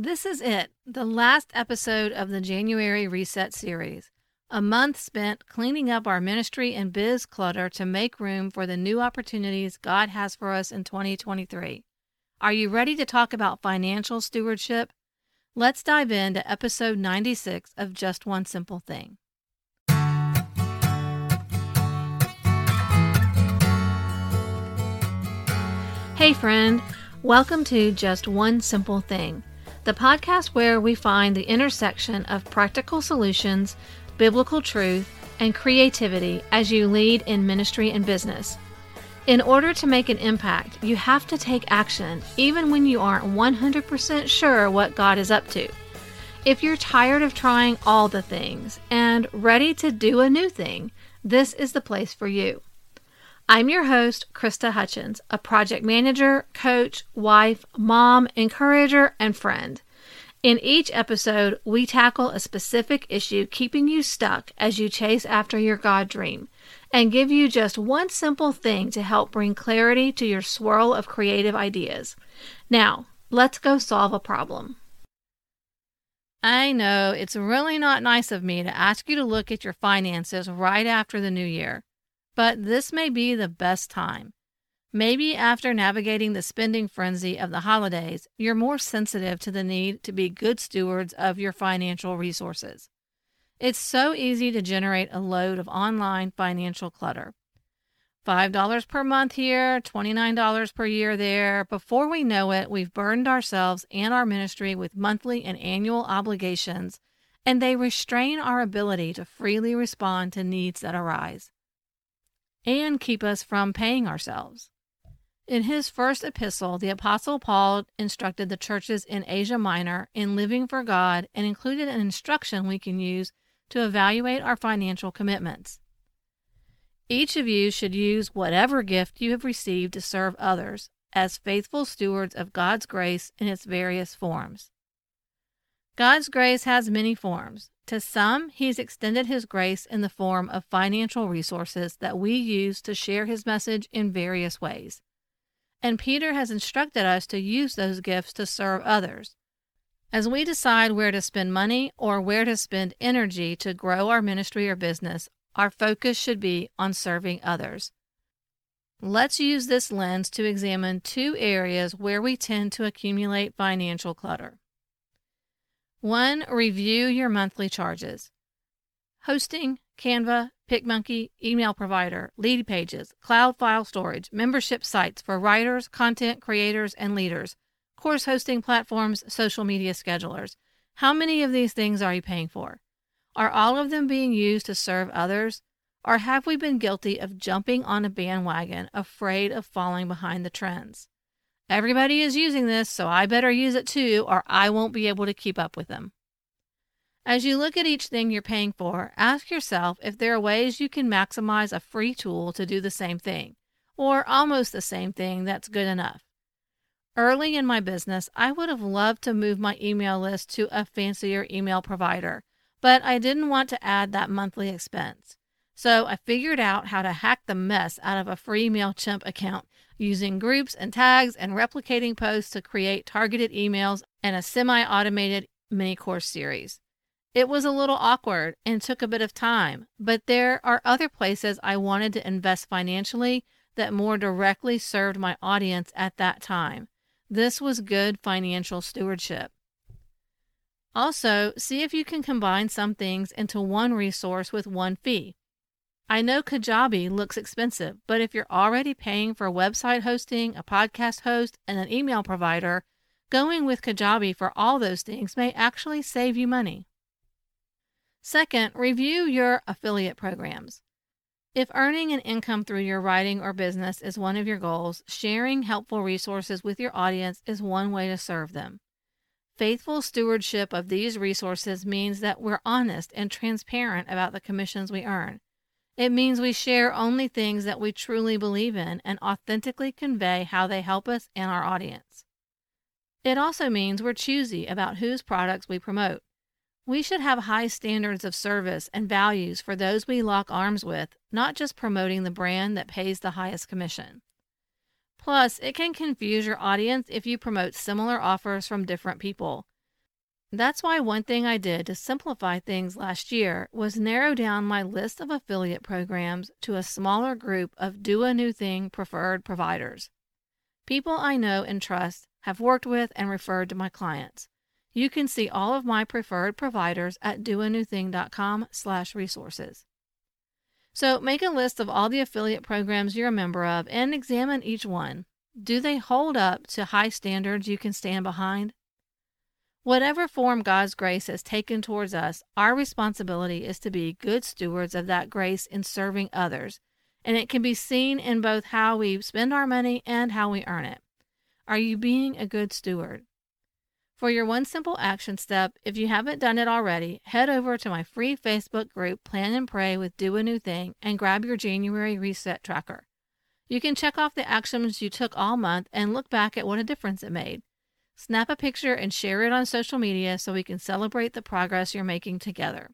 This is it, the last episode of the January Reset series. A month spent cleaning up our ministry and biz clutter to make room for the new opportunities God has for us in 2023. Are you ready to talk about financial stewardship? Let's dive into episode 96 of Just One Simple Thing. Hey, friend. Welcome to Just One Simple Thing the podcast where we find the intersection of practical solutions, biblical truth, and creativity as you lead in ministry and business. In order to make an impact, you have to take action, even when you aren't 100% sure what God is up to. If you're tired of trying all the things and ready to do a new thing, this is the place for you. I'm your host, Krista Hutchins, a project manager, coach, wife, mom, encourager, and friend. In each episode, we tackle a specific issue keeping you stuck as you chase after your God dream and give you just one simple thing to help bring clarity to your swirl of creative ideas. Now, let's go solve a problem. I know it's really not nice of me to ask you to look at your finances right after the new year but this may be the best time. Maybe after navigating the spending frenzy of the holidays, you're more sensitive to the need to be good stewards of your financial resources. It's so easy to generate a load of online financial clutter. $5 per month here, $29 per year there. Before we know it, we've burdened ourselves and our ministry with monthly and annual obligations, and they restrain our ability to freely respond to needs that arise and keep us from paying ourselves. In his first epistle, the Apostle Paul instructed the churches in Asia Minor in living for God and included an instruction we can use to evaluate our financial commitments. Each of you should use whatever gift you have received to serve others as faithful stewards of God's grace in its various forms. God's grace has many forms, to some, He's extended His grace in the form of financial resources that we use to share His message in various ways. And Peter has instructed us to use those gifts to serve others. As we decide where to spend money or where to spend energy to grow our ministry or business, our focus should be on serving others. Let's use this lens to examine two areas where we tend to accumulate financial clutter. One, review your monthly charges. Hosting, Canva, PicMonkey, email provider, Leadpages, cloud file storage, membership sites for writers, content creators, and leaders, course hosting platforms, social media schedulers. How many of these things are you paying for? Are all of them being used to serve others? Or have we been guilty of jumping on a bandwagon, afraid of falling behind the trends? Everybody is using this, so I better use it too, or I won't be able to keep up with them. As you look at each thing you're paying for, ask yourself if there are ways you can maximize a free tool to do the same thing, or almost the same thing that's good enough. Early in my business, I would have loved to move my email list to a fancier email provider, but I didn't want to add that monthly expense. So I figured out how to hack the mess out of a free MailChimp account using groups and tags and replicating posts to create targeted emails and a semi automated mini course series. It was a little awkward and took a bit of time, but there are other places I wanted to invest financially that more directly served my audience at that time. This was good financial stewardship. Also, see if you can combine some things into one resource with one fee. I know Kajabi looks expensive, but if you're already paying for website hosting, a podcast host, and an email provider, going with Kajabi for all those things may actually save you money. Second, review your affiliate programs. If earning an income through your writing or business is one of your goals, sharing helpful resources with your audience is one way to serve them. Faithful stewardship of these resources means that we're honest and transparent about the commissions we earn. It means we share only things that we truly believe in and authentically convey how they help us and our audience. It also means we're choosy about whose products we promote. We should have high standards of service and values for those we lock arms with, not just promoting the brand that pays the highest commission. Plus, it can confuse your audience if you promote similar offers from different people. That's why one thing I did to simplify things last year was narrow down my list of affiliate programs to a smaller group of Do a New Thing preferred providers. People I know and trust have worked with and referred to my clients. You can see all of my preferred providers at doanewthing.com/resources. So make a list of all the affiliate programs you're a member of and examine each one. Do they hold up to high standards you can stand behind? Whatever form God's grace has taken towards us, our responsibility is to be good stewards of that grace in serving others, and it can be seen in both how we spend our money and how we earn it. Are you being a good steward? For your one simple action step, if you haven't done it already, head over to my free Facebook group, Plan and Pray with Do a New Thing, and grab your January reset tracker. You can check off the actions you took all month and look back at what a difference it made. Snap a picture and share it on social media so we can celebrate the progress you're making together.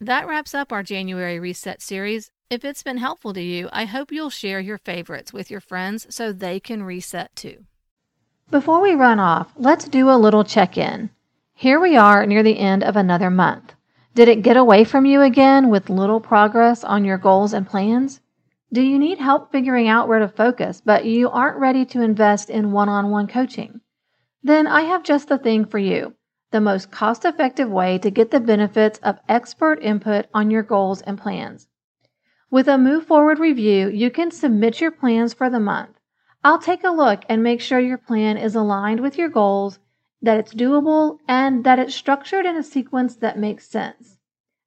That wraps up our January Reset series. If it's been helpful to you, I hope you'll share your favorites with your friends so they can reset too. Before we run off, let's do a little check in. Here we are near the end of another month. Did it get away from you again with little progress on your goals and plans? Do you need help figuring out where to focus, but you aren't ready to invest in one on one coaching? Then I have just the thing for you the most cost effective way to get the benefits of expert input on your goals and plans. With a Move Forward review, you can submit your plans for the month. I'll take a look and make sure your plan is aligned with your goals, that it's doable, and that it's structured in a sequence that makes sense.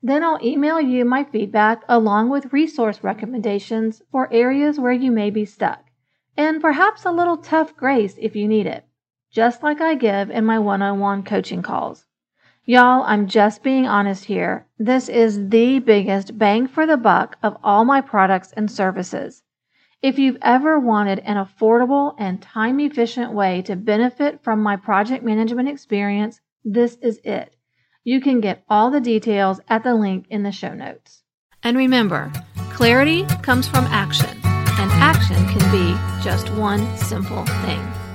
Then I'll email you my feedback along with resource recommendations for areas where you may be stuck, and perhaps a little tough grace if you need it, just like I give in my one on one coaching calls. Y'all, I'm just being honest here. This is the biggest bang for the buck of all my products and services. If you've ever wanted an affordable and time efficient way to benefit from my project management experience, this is it. You can get all the details at the link in the show notes. And remember, clarity comes from action, and action can be just one simple thing.